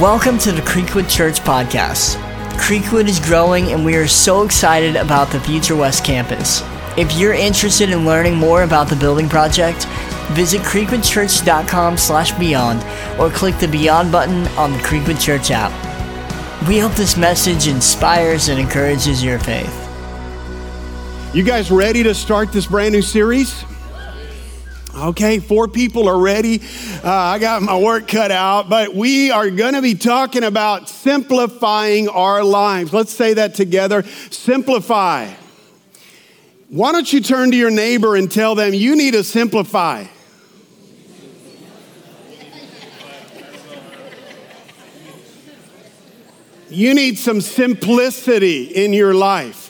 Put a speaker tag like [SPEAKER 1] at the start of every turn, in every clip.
[SPEAKER 1] Welcome to the Creekwood Church Podcast. Creekwood is growing and we are so excited about the Future West campus. If you're interested in learning more about the building project, visit creekwoodchurch.com slash beyond or click the Beyond button on the Creekwood Church app. We hope this message inspires and encourages your faith.
[SPEAKER 2] You guys ready to start this brand new series? Okay, four people are ready. Uh, I got my work cut out, but we are going to be talking about simplifying our lives. Let's say that together. Simplify. Why don't you turn to your neighbor and tell them you need to simplify? You need some simplicity in your life.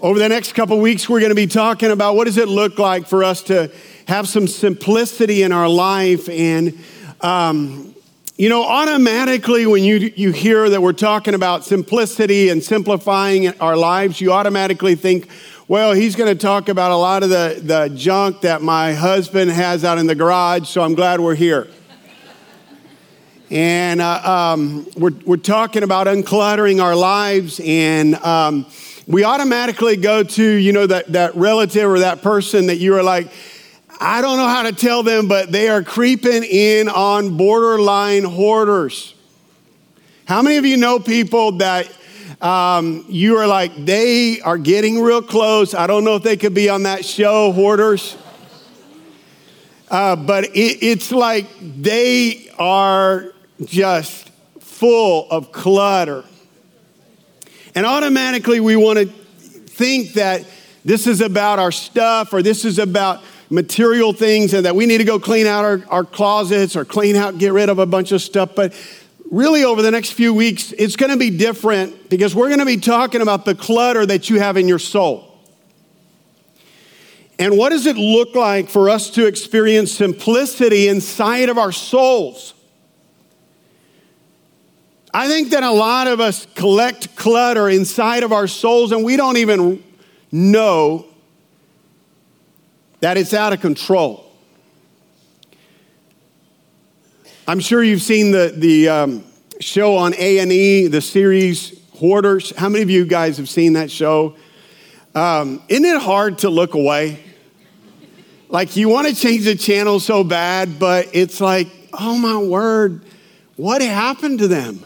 [SPEAKER 2] Over the next couple weeks, we're going to be talking about what does it look like for us to have some simplicity in our life. And, um, you know, automatically when you, you hear that we're talking about simplicity and simplifying our lives, you automatically think, well, he's going to talk about a lot of the, the junk that my husband has out in the garage, so I'm glad we're here. And uh, um, we're, we're talking about uncluttering our lives and. Um, we automatically go to, you know, that, that relative or that person that you are like, I don't know how to tell them, but they are creeping in on borderline hoarders. How many of you know people that um, you are like, they are getting real close? I don't know if they could be on that show, Hoarders. Uh, but it, it's like they are just full of clutter. And automatically we want to think that this is about our stuff or this is about material things and that we need to go clean out our, our closets or clean out, get rid of a bunch of stuff. But really, over the next few weeks, it's going to be different because we're going to be talking about the clutter that you have in your soul. And what does it look like for us to experience simplicity inside of our souls? I think that a lot of us collect clutter inside of our souls and we don't even know that it's out of control. I'm sure you've seen the, the um, show on A&E, the series Hoarders. How many of you guys have seen that show? Um, isn't it hard to look away? Like you want to change the channel so bad, but it's like, oh my word, what happened to them?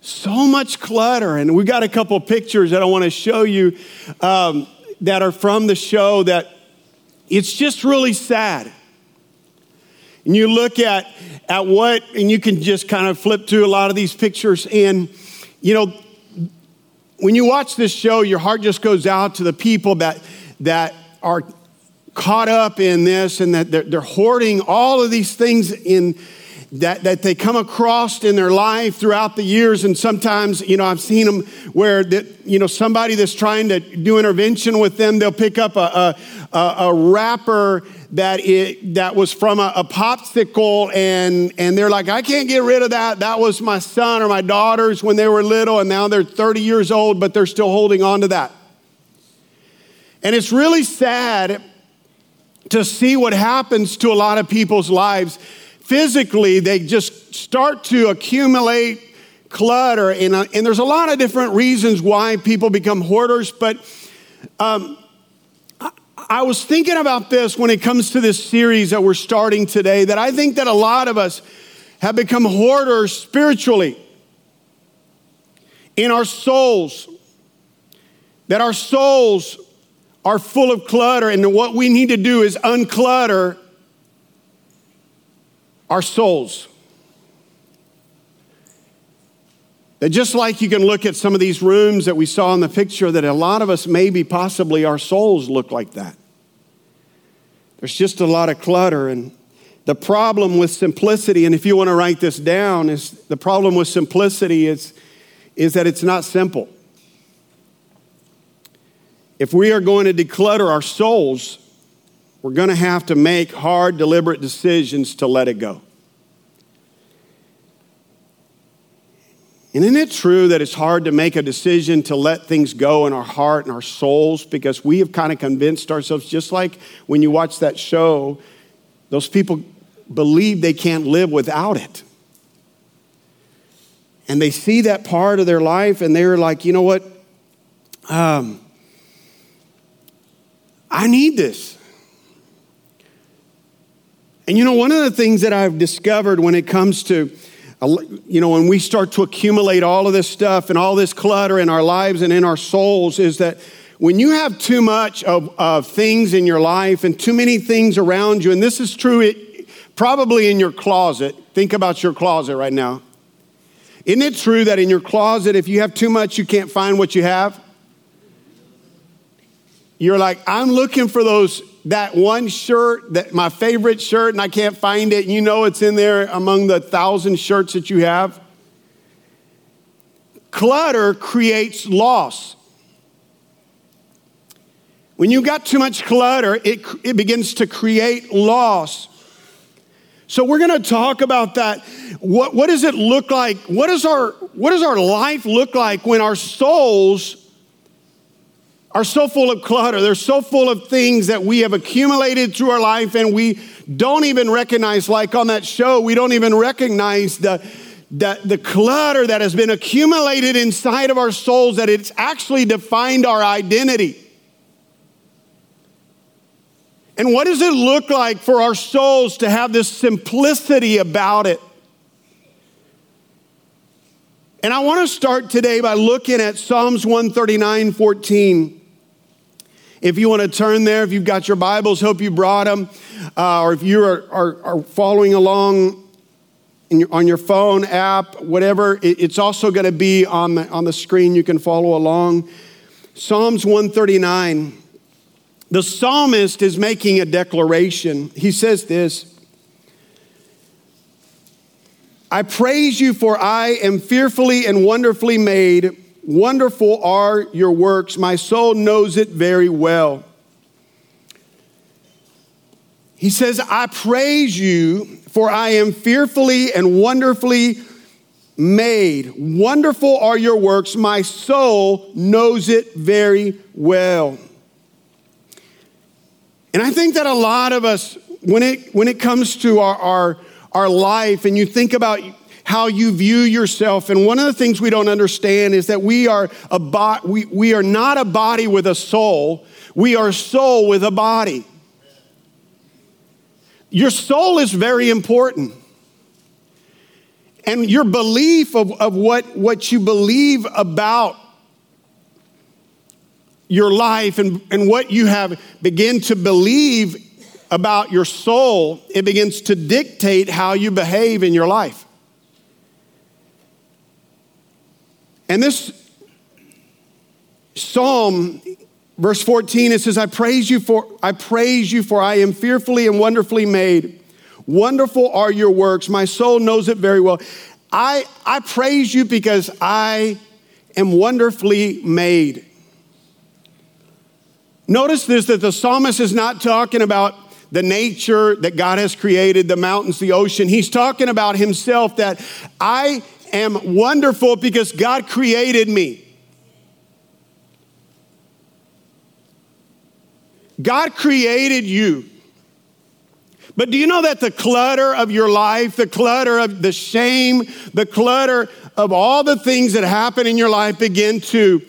[SPEAKER 2] So much clutter. And we got a couple pictures that I want to show you um, that are from the show that it's just really sad. And you look at, at what, and you can just kind of flip through a lot of these pictures. And, you know, when you watch this show, your heart just goes out to the people that, that are caught up in this and that they're, they're hoarding all of these things in that, that they come across in their life throughout the years. And sometimes, you know, I've seen them where, that, you know, somebody that's trying to do intervention with them, they'll pick up a, a, a wrapper that it, that was from a, a, popsicle and, and they're like, I can't get rid of that. That was my son or my daughters when they were little and now they're 30 years old, but they're still holding on to that. And it's really sad to see what happens to a lot of people's lives physically, they just start to accumulate clutter. And, uh, and there's a lot of different reasons why people become hoarders, but um, I, I was thinking about this when it comes to this series that we're starting today, that I think that a lot of us have become hoarders spiritually in our souls, that our souls are full of clutter, and what we need to do is unclutter our souls. That just like you can look at some of these rooms that we saw in the picture, that a lot of us, maybe possibly our souls look like that. There's just a lot of clutter. And the problem with simplicity, and if you want to write this down, is the problem with simplicity is, is that it's not simple. If we are going to declutter our souls, we're going to have to make hard, deliberate decisions to let it go. And isn't it true that it's hard to make a decision to let things go in our heart and our souls because we have kind of convinced ourselves, just like when you watch that show, those people believe they can't live without it. and they see that part of their life and they're like, you know what? Um, I need this. And you know, one of the things that I've discovered when it comes to, uh, you know, when we start to accumulate all of this stuff and all this clutter in our lives and in our souls is that when you have too much of, of things in your life and too many things around you, and this is true it, probably in your closet, think about your closet right now. Isn't it true that in your closet, if you have too much, you can't find what you have? You're like, I'm looking for those that one shirt, that my favorite shirt, and I can't find it. You know it's in there among the thousand shirts that you have. Clutter creates loss. When you've got too much clutter, it, it begins to create loss. So we're going to talk about that. What, what does it look like? What, is our, what does our life look like when our souls are so full of clutter. They're so full of things that we have accumulated through our life and we don't even recognize, like on that show, we don't even recognize the, the, the clutter that has been accumulated inside of our souls, that it's actually defined our identity. And what does it look like for our souls to have this simplicity about it? And I want to start today by looking at Psalms 139 14. If you want to turn there, if you've got your Bibles, hope you brought them, uh, or if you are, are, are following along your, on your phone app, whatever, it, it's also going to be on the, on the screen. You can follow along. Psalms 139. The psalmist is making a declaration. He says this I praise you, for I am fearfully and wonderfully made. Wonderful are your works. My soul knows it very well. He says, I praise you, for I am fearfully and wonderfully made. Wonderful are your works. My soul knows it very well. And I think that a lot of us, when it, when it comes to our, our, our life, and you think about how you view yourself. And one of the things we don't understand is that we are, a bo- we, we are not a body with a soul, we are soul with a body. Your soul is very important. And your belief of, of what, what you believe about your life and, and what you have begin to believe about your soul, it begins to dictate how you behave in your life. And this psalm, verse 14, it says, I praise you for I praise you for I am fearfully and wonderfully made. Wonderful are your works. My soul knows it very well. I, I praise you because I am wonderfully made. Notice this that the psalmist is not talking about the nature that God has created, the mountains, the ocean. He's talking about himself that I am wonderful because God created me. God created you. But do you know that the clutter of your life, the clutter of the shame, the clutter of all the things that happen in your life begin to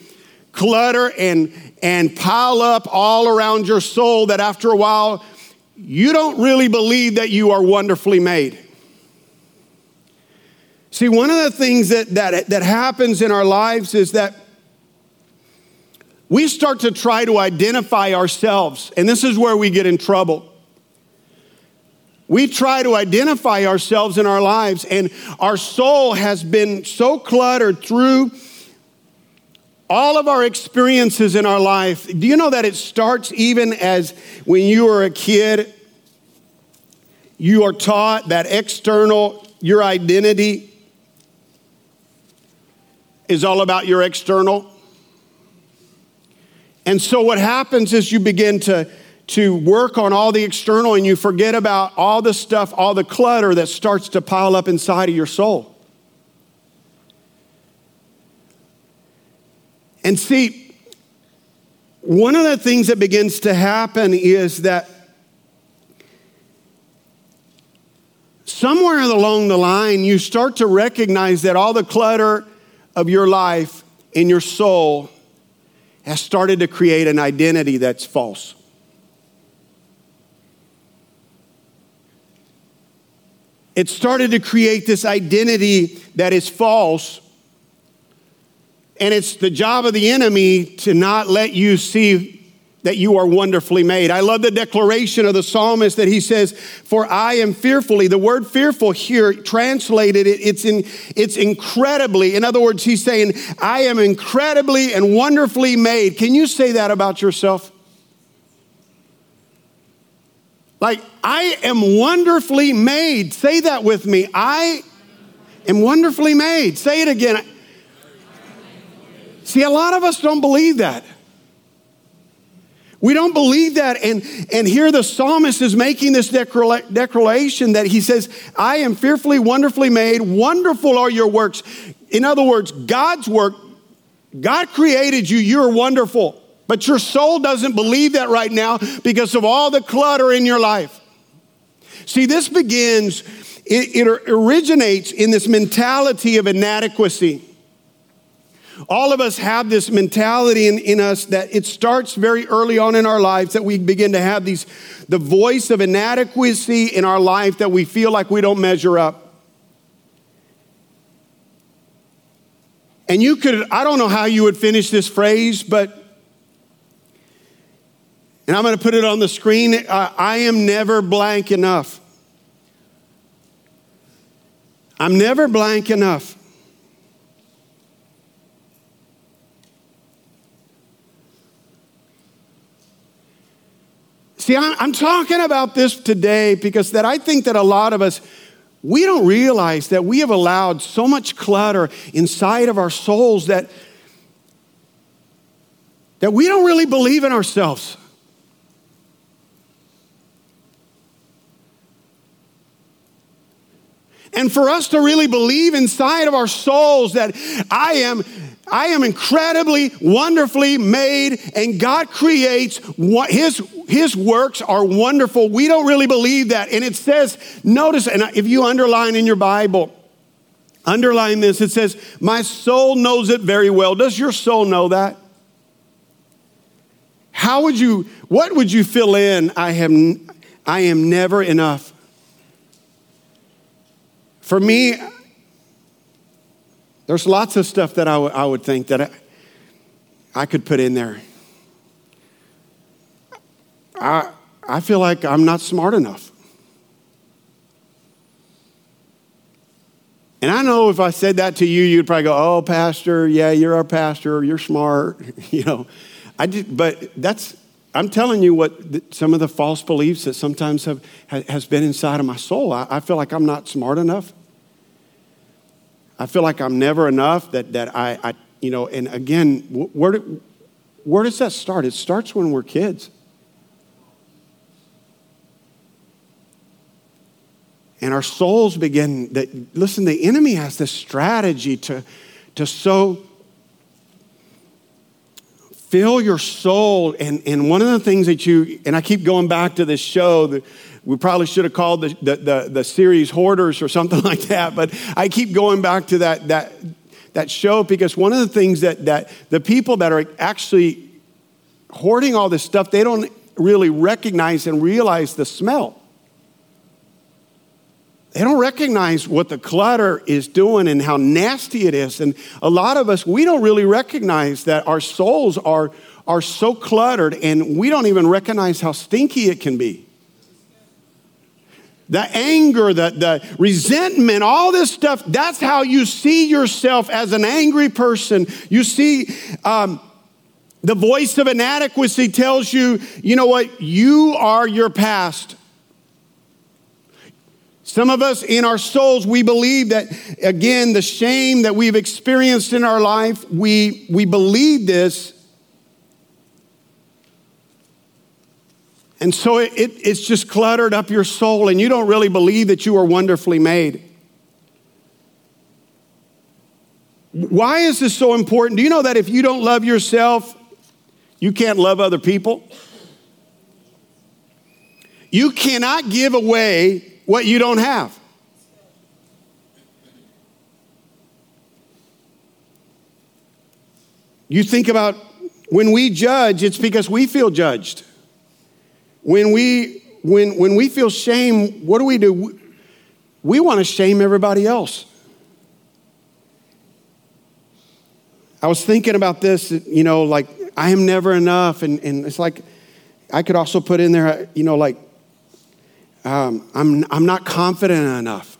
[SPEAKER 2] clutter and, and pile up all around your soul that after a while, you don't really believe that you are wonderfully made. See, one of the things that, that, that happens in our lives is that we start to try to identify ourselves, and this is where we get in trouble. We try to identify ourselves in our lives, and our soul has been so cluttered through all of our experiences in our life. Do you know that it starts even as when you were a kid? You are taught that external, your identity is all about your external. And so what happens is you begin to, to work on all the external and you forget about all the stuff, all the clutter that starts to pile up inside of your soul. And see, one of the things that begins to happen is that somewhere along the line, you start to recognize that all the clutter of your life in your soul has started to create an identity that's false. It started to create this identity that is false. And it's the job of the enemy to not let you see that you are wonderfully made. I love the declaration of the psalmist that he says, For I am fearfully. The word fearful here, translated, it's, in, it's incredibly. In other words, he's saying, I am incredibly and wonderfully made. Can you say that about yourself? Like, I am wonderfully made. Say that with me. I am wonderfully made. Say it again. See, a lot of us don't believe that. We don't believe that. And, and here the psalmist is making this declaration that he says, I am fearfully, wonderfully made. Wonderful are your works. In other words, God's work, God created you. You're wonderful. But your soul doesn't believe that right now because of all the clutter in your life. See, this begins, it, it originates in this mentality of inadequacy. All of us have this mentality in, in us that it starts very early on in our lives that we begin to have these, the voice of inadequacy in our life that we feel like we don't measure up. And you could, I don't know how you would finish this phrase, but, and I'm going to put it on the screen uh, I am never blank enough. I'm never blank enough. See, I'm talking about this today because that I think that a lot of us, we don't realize that we have allowed so much clutter inside of our souls that, that we don't really believe in ourselves. And for us to really believe inside of our souls that I am I am incredibly, wonderfully made, and God creates what his, his works are wonderful. We don't really believe that. And it says, notice, and if you underline in your Bible, underline this, it says, My soul knows it very well. Does your soul know that? How would you, what would you fill in? I am, I am never enough. For me, there's lots of stuff that I, w- I would think that I, I could put in there. I, I feel like I'm not smart enough. And I know if I said that to you, you'd probably go, "Oh, pastor, yeah, you're our pastor. You're smart." you know, I did, but that's. I'm telling you what some of the false beliefs that sometimes have has been inside of my soul. I, I feel like I'm not smart enough. I feel like I'm never enough, that, that I, I you know, and again, where, where does that start? It starts when we're kids. And our souls begin, that, listen, the enemy has this strategy to, to so fill your soul. And, and one of the things that you, and I keep going back to this show, the, we probably should have called the, the, the, the series Hoarders or something like that, but I keep going back to that, that, that show because one of the things that, that the people that are actually hoarding all this stuff, they don't really recognize and realize the smell. They don't recognize what the clutter is doing and how nasty it is. And a lot of us, we don't really recognize that our souls are, are so cluttered and we don't even recognize how stinky it can be the anger, the, the resentment, all this stuff, that's how you see yourself as an angry person. You see, um, the voice of inadequacy tells you, you know what, you are your past. Some of us in our souls, we believe that, again, the shame that we've experienced in our life, we, we believe this And so it, it, it's just cluttered up your soul, and you don't really believe that you are wonderfully made. Why is this so important? Do you know that if you don't love yourself, you can't love other people? You cannot give away what you don't have. You think about when we judge, it's because we feel judged. When we when when we feel shame, what do we do? We want to shame everybody else. I was thinking about this, you know, like I am never enough. And, and it's like, I could also put in there, you know, like, um, I'm, I'm not confident enough.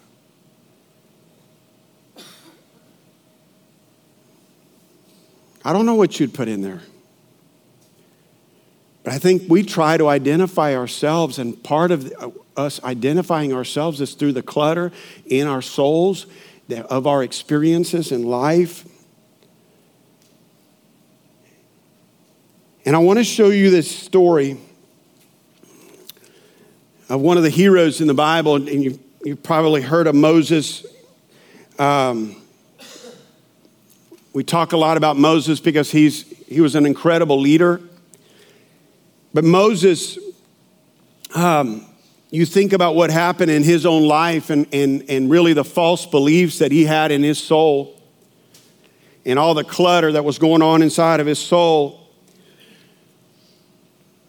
[SPEAKER 2] I don't know what you'd put in there. But I think we try to identify ourselves, and part of us identifying ourselves is through the clutter in our souls of our experiences in life. And I want to show you this story of one of the heroes in the Bible, and you, you've probably heard of Moses. Um, we talk a lot about Moses because he's, he was an incredible leader. But Moses, um, you think about what happened in his own life and, and, and really the false beliefs that he had in his soul and all the clutter that was going on inside of his soul.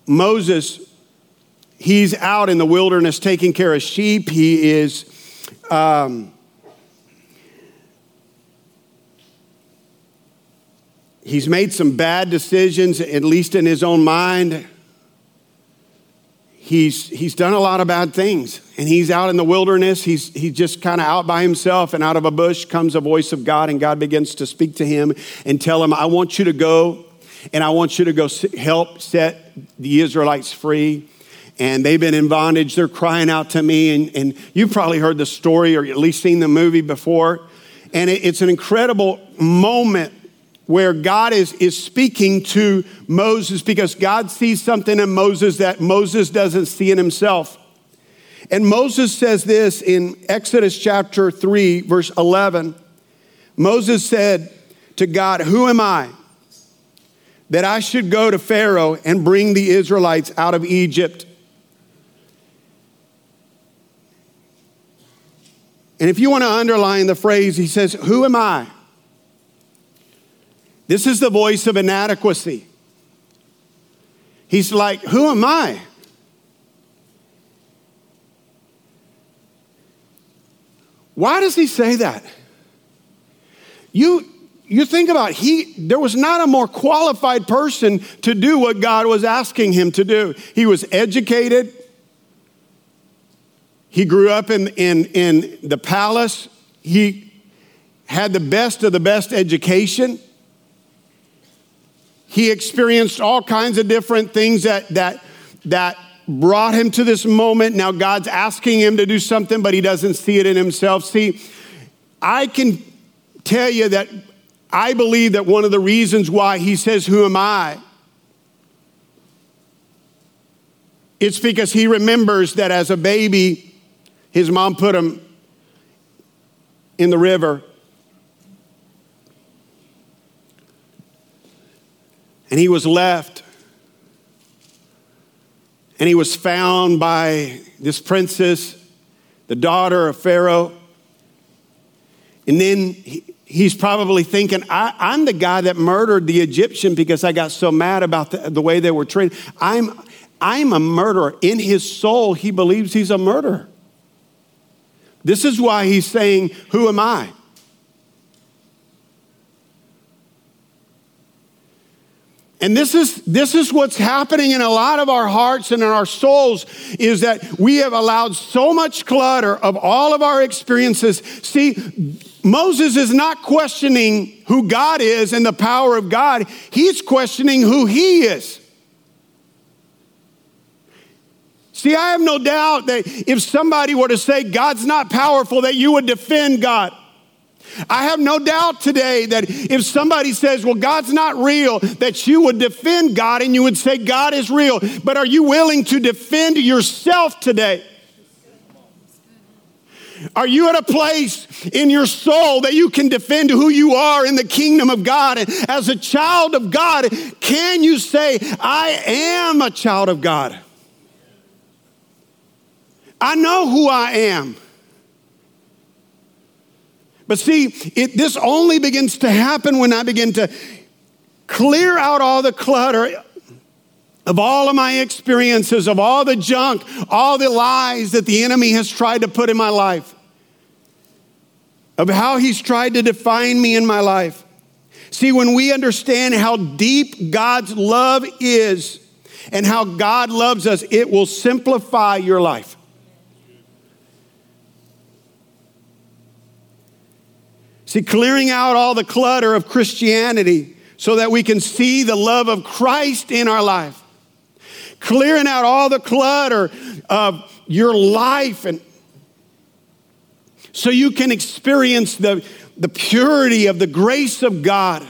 [SPEAKER 2] Moses, he's out in the wilderness taking care of sheep. He is. Um, he's made some bad decisions, at least in his own mind he's, he's done a lot of bad things and he's out in the wilderness. He's, he's just kind of out by himself and out of a bush comes a voice of god and god begins to speak to him and tell him i want you to go and i want you to go help set the israelites free. And they've been in bondage. They're crying out to me and, and you've probably heard the story or at least seen the movie before. And it, it's an incredible moment where God is, is speaking to Moses because God sees something in Moses that Moses doesn't see in himself. And Moses says this in Exodus chapter 3, verse 11. Moses said to God, Who am I that I should go to Pharaoh and bring the Israelites out of Egypt? And if you want to underline the phrase, he says, Who am I? This is the voice of inadequacy. He's like, Who am I? Why does he say that? You, you think about it, he there was not a more qualified person to do what God was asking him to do. He was educated. He grew up in, in, in the palace. He had the best of the best education. He experienced all kinds of different things that, that, that brought him to this moment. Now God's asking him to do something, but he doesn't see it in himself. See, I can tell you that I believe that one of the reasons why he says, Who am I? It's because he remembers that as a baby, his mom put him in the river And he was left. And he was found by this princess, the daughter of Pharaoh. And then he, he's probably thinking, I, am the guy that murdered the Egyptian because I got so mad about the, the way they were treated. I'm, I'm a murderer. In his soul, he believes he's a murderer. This is why he's saying, Who am I? And this is, this is what's happening in a lot of our hearts and in our souls is that we have allowed so much clutter of all of our experiences. See, Moses is not questioning who God is and the power of God. He's questioning who he is. See, I have no doubt that if somebody were to say God's not powerful, that you would defend God. I have no doubt today that if somebody says, well, God's not real, that you would defend God and you would say, God is real. But are you willing to defend yourself today? Are you at a place in your soul that you can defend who you are in the kingdom of God? And as a child of God, can you say, I am a child of God? I know who I am. But see, it, this only begins to happen when I begin to clear out all the clutter of all of my experiences, of all the junk, all the lies that the enemy has tried to put in my life, of how he's tried to define me in my life. See, when we understand how deep God's love is and how God loves us, it will simplify your life. See, clearing out all the clutter of Christianity so that we can see the love of Christ in our life. Clearing out all the clutter of your life and so you can experience the, the purity of the grace of God.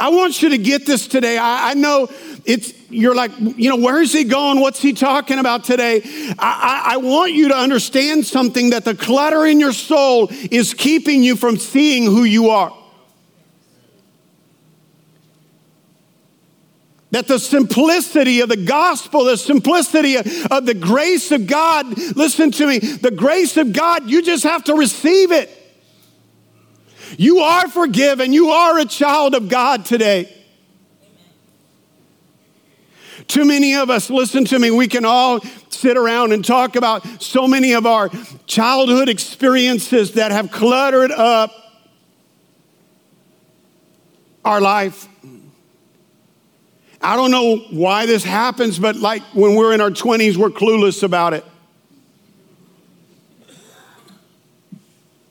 [SPEAKER 2] I want you to get this today. I, I, know it's, you're like, you know, where's he going? What's he talking about today? I, I, I want you to understand something that the clutter in your soul is keeping you from seeing who you are. That the simplicity of the gospel, the simplicity of the grace of God, listen to me, the grace of God, you just have to receive it. You are forgiven. You are a child of God today. Too many of us, listen to me, we can all sit around and talk about so many of our childhood experiences that have cluttered up our life. I don't know why this happens, but like when we're in our 20s, we're clueless about it.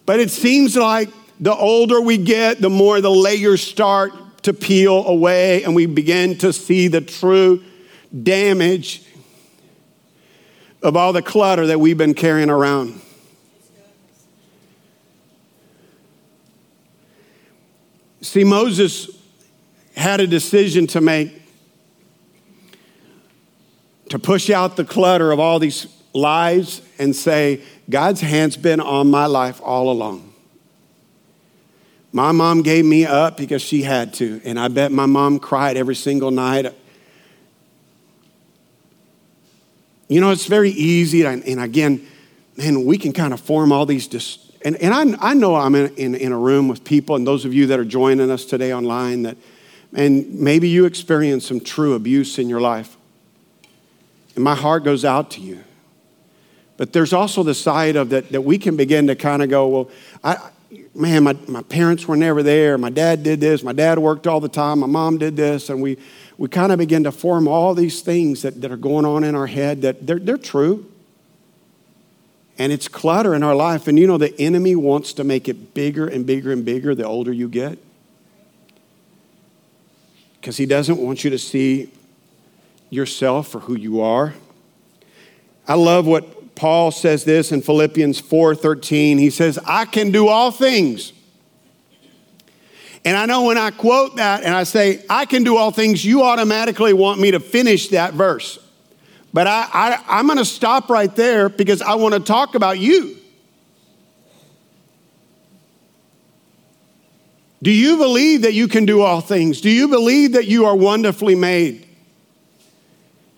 [SPEAKER 2] But it seems like the older we get, the more the layers start to peel away, and we begin to see the true damage of all the clutter that we've been carrying around. See, Moses had a decision to make to push out the clutter of all these lies and say, God's hand's been on my life all along. My mom gave me up because she had to, and I bet my mom cried every single night. You know, it's very easy, and, again, man, we can kind of form all these. Dis- and, and I, I know I'm in, in, in a room with people, and those of you that are joining us today online, that, and maybe you experience some true abuse in your life. And my heart goes out to you. But there's also the side of that that we can begin to kind of go, well, I, man, my, my parents were never there. My dad did this. My dad worked all the time. My mom did this. And we, we kind of begin to form all these things that, that are going on in our head that they're, they're true. And it's clutter in our life. And you know, the enemy wants to make it bigger and bigger and bigger the older you get. Because he doesn't want you to see yourself for who you are. I love what Paul says this in Philippians 4:13. He says, "I can do all things." And I know when I quote that and I say, I can do all things, you automatically want me to finish that verse. But I, I, am going to stop right there because I want to talk about you. Do you believe that you can do all things? Do you believe that you are wonderfully made?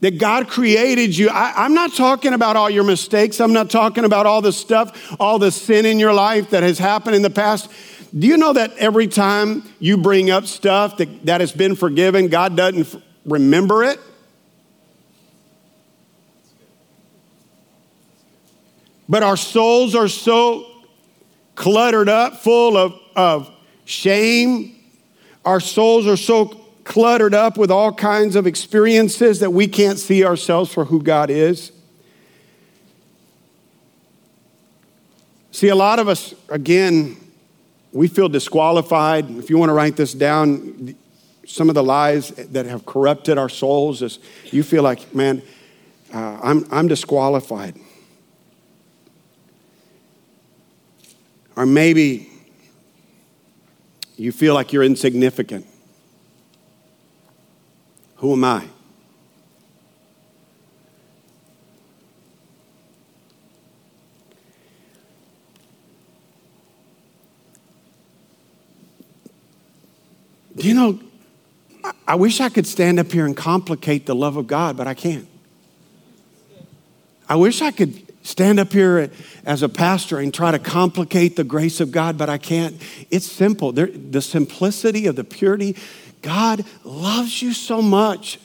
[SPEAKER 2] That God created you. I, am not talking about all your mistakes. I'm not talking about all the stuff, all the sin in your life that has happened in the past. Do you know that every time you bring up stuff that, that has been forgiven, God doesn't f- remember it? But our souls are so cluttered up, full of, of shame. Our souls are so cluttered up with all kinds of experiences that we can't see ourselves for who God is. See, a lot of us, again, we feel disqualified. If you want to write this down, some of the lies that have corrupted our souls is you feel like, man, uh, I'm, I'm disqualified. Or maybe you feel like you're insignificant. Who am I? You know, I wish I could stand up here and complicate the love of God, but I can't. I wish I could stand up here as a pastor and try to complicate the grace of God, but I can't. It's simple. The simplicity of the purity. God loves you so much.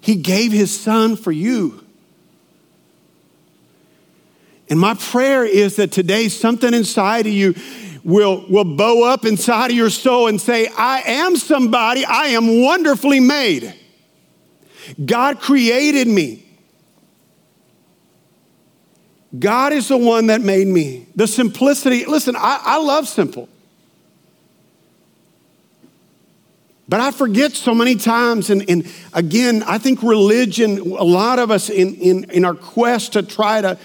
[SPEAKER 2] He gave his son for you. And my prayer is that today something inside of you will, will bow up inside of your soul and say, I am somebody, I am wonderfully made. God created me. God is the one that made me. The simplicity, listen, I, I love simple. But I forget so many times, and, and again, I think religion, a lot of us in, in, in our quest to try to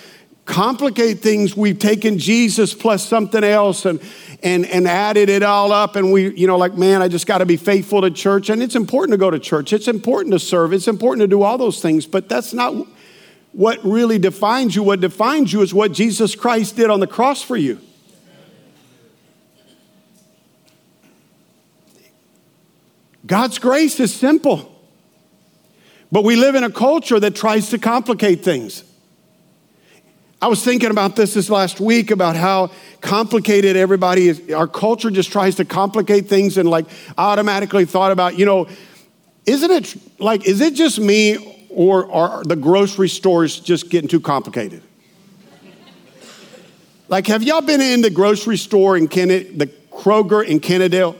[SPEAKER 2] complicate things, we've taken Jesus plus something else and, and, and added it all up. And we, you know, like, man, I just got to be faithful to church. And it's important to go to church, it's important to serve, it's important to do all those things, but that's not what really defines you. What defines you is what Jesus Christ did on the cross for you. God's grace is simple. But we live in a culture that tries to complicate things. I was thinking about this this last week about how complicated everybody is. Our culture just tries to complicate things and like automatically thought about, you know, isn't it like, is it just me or are the grocery stores just getting too complicated? like, have y'all been in the grocery store in the Kroger in Kennedale?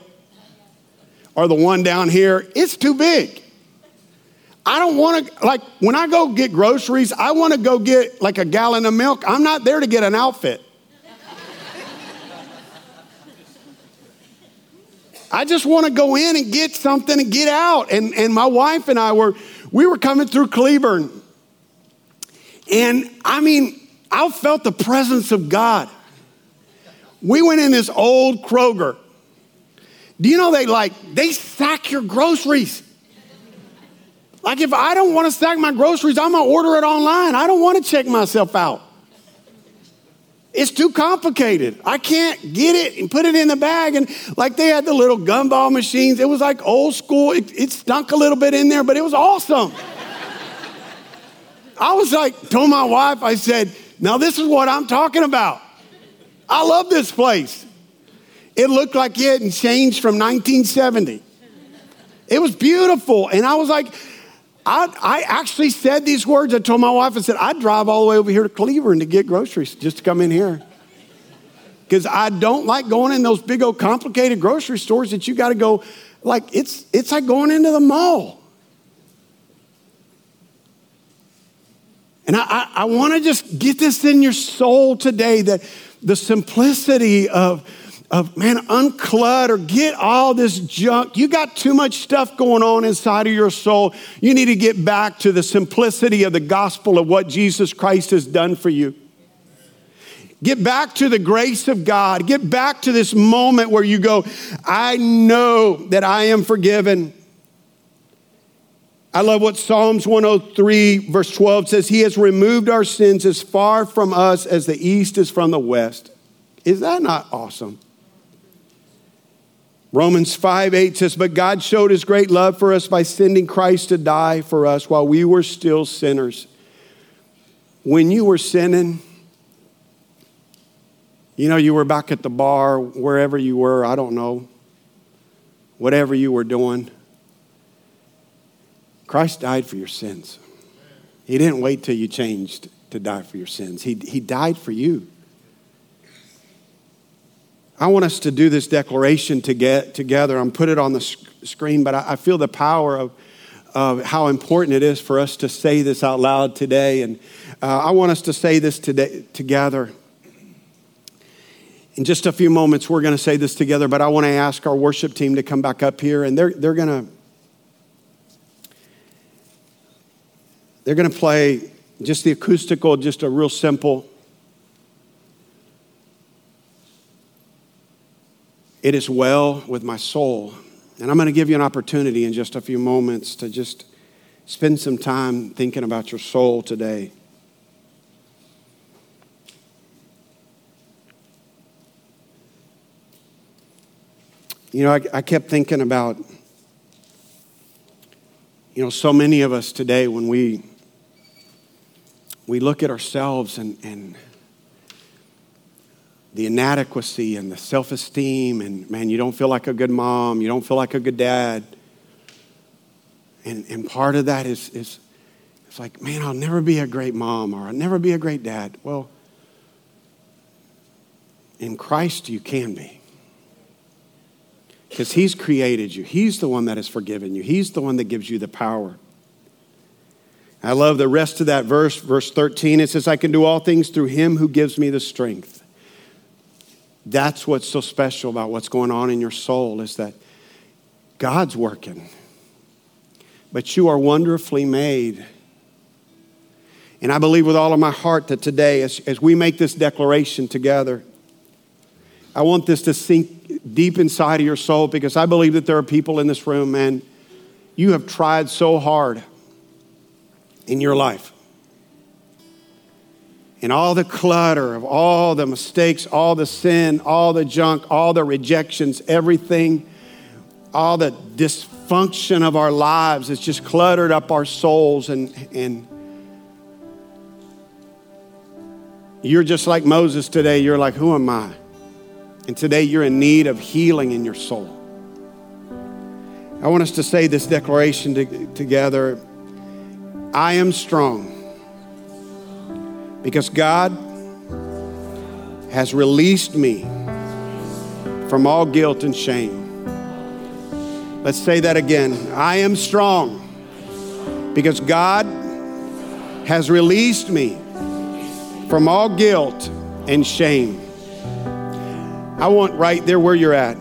[SPEAKER 2] Or the one down here? It's too big. I don't want to, like, when I go get groceries, I want to go get like a gallon of milk. I'm not there to get an outfit. I just want to go in and get something and get out. And, and my wife and I were, we were coming through Cleburne. And I mean, I felt the presence of God. We went in this old Kroger. Do you know they like, they sack your groceries? Like, if I don't want to stack my groceries, I'm going to order it online. I don't want to check myself out. It's too complicated. I can't get it and put it in the bag. And like they had the little gumball machines. It was like old school. It, it stunk a little bit in there, but it was awesome. I was like, told my wife, I said, now this is what I'm talking about. I love this place. It looked like it had changed from 1970. It was beautiful. And I was like, I, I actually said these words. I told my wife, I said, I'd drive all the way over here to Cleburne to get groceries just to come in here. Because I don't like going in those big old complicated grocery stores that you got to go, like, it's, it's like going into the mall. And I, I, I want to just get this in your soul today that the simplicity of, of man, unclutter, get all this junk. You got too much stuff going on inside of your soul. You need to get back to the simplicity of the gospel of what Jesus Christ has done for you. Get back to the grace of God. Get back to this moment where you go, I know that I am forgiven. I love what Psalms 103, verse 12 says He has removed our sins as far from us as the east is from the west. Is that not awesome? Romans 5 8 says, But God showed his great love for us by sending Christ to die for us while we were still sinners. When you were sinning, you know, you were back at the bar, wherever you were, I don't know, whatever you were doing. Christ died for your sins. He didn't wait till you changed to die for your sins, He, he died for you. I want us to do this declaration to get together. I'm put it on the screen, but I, I feel the power of, of how important it is for us to say this out loud today. And uh, I want us to say this today together. In just a few moments, we're going to say this together, but I want to ask our worship team to come back up here, and they're, they're going to they're going to play just the acoustical, just a real simple It is well with my soul. And I'm going to give you an opportunity in just a few moments to just spend some time thinking about your soul today. You know, I, I, kept thinking about, you know, so many of us today when we we look at ourselves and, and the inadequacy and the self esteem, and man, you don't feel like a good mom, you don't feel like a good dad. And, and part of that is, is it's like, man, I'll never be a great mom or I'll never be a great dad. Well, in Christ, you can be. Because He's created you, He's the one that has forgiven you, He's the one that gives you the power. I love the rest of that verse, verse 13. It says, I can do all things through Him who gives me the strength. That's what's so special about what's going on in your soul is that God's working. But you are wonderfully made. And I believe with all of my heart that today, as, as we make this declaration together, I want this to sink deep inside of your soul because I believe that there are people in this room, man, you have tried so hard in your life and all the clutter of all the mistakes, all the sin, all the junk, all the rejections, everything, all the dysfunction of our lives has just cluttered up our souls and, and you're just like Moses today. You're like, who am I? And today you're in need of healing in your soul. I want us to say this declaration to, together. I am strong because God has released me from all guilt and shame. Let's say that again. I am strong because God has released me from all guilt and shame. I want right there where you're at.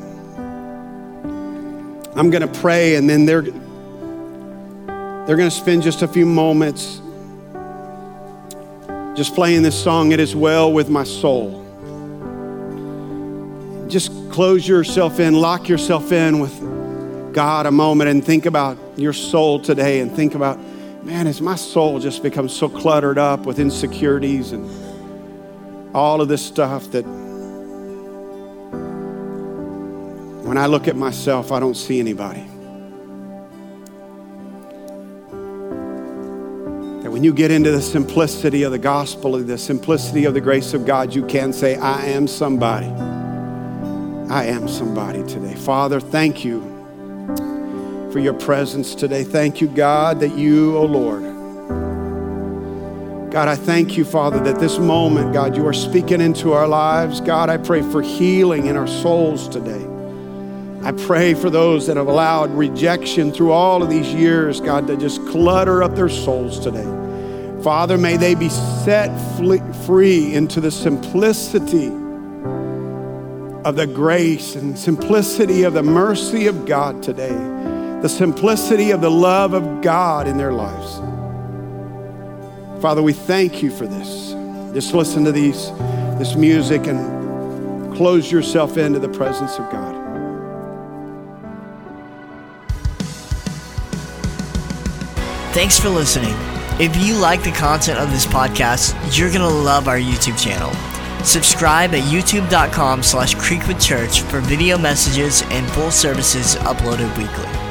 [SPEAKER 2] I'm going to pray and then they're they're going to spend just a few moments just playing this song, It Is Well With My Soul. Just close yourself in, lock yourself in with God a moment and think about your soul today and think about, man, has my soul just become so cluttered up with insecurities and all of this stuff that when I look at myself, I don't see anybody. You get into the simplicity of the gospel, the simplicity of the grace of God, you can say, I am somebody. I am somebody today. Father, thank you for your presence today. Thank you, God, that you, oh Lord, God, I thank you, Father, that this moment, God, you are speaking into our lives. God, I pray for healing in our souls today. I pray for those that have allowed rejection through all of these years, God, to just clutter up their souls today. Father, may they be set free into the simplicity of the grace and simplicity of the mercy of God today, the simplicity of the love of God in their lives. Father, we thank you for this. Just listen to these, this music and close yourself into the presence of God.
[SPEAKER 1] Thanks for listening. If you like the content of this podcast, you're going to love our YouTube channel. Subscribe at youtube.com slash creekwoodchurch for video messages and full services uploaded weekly.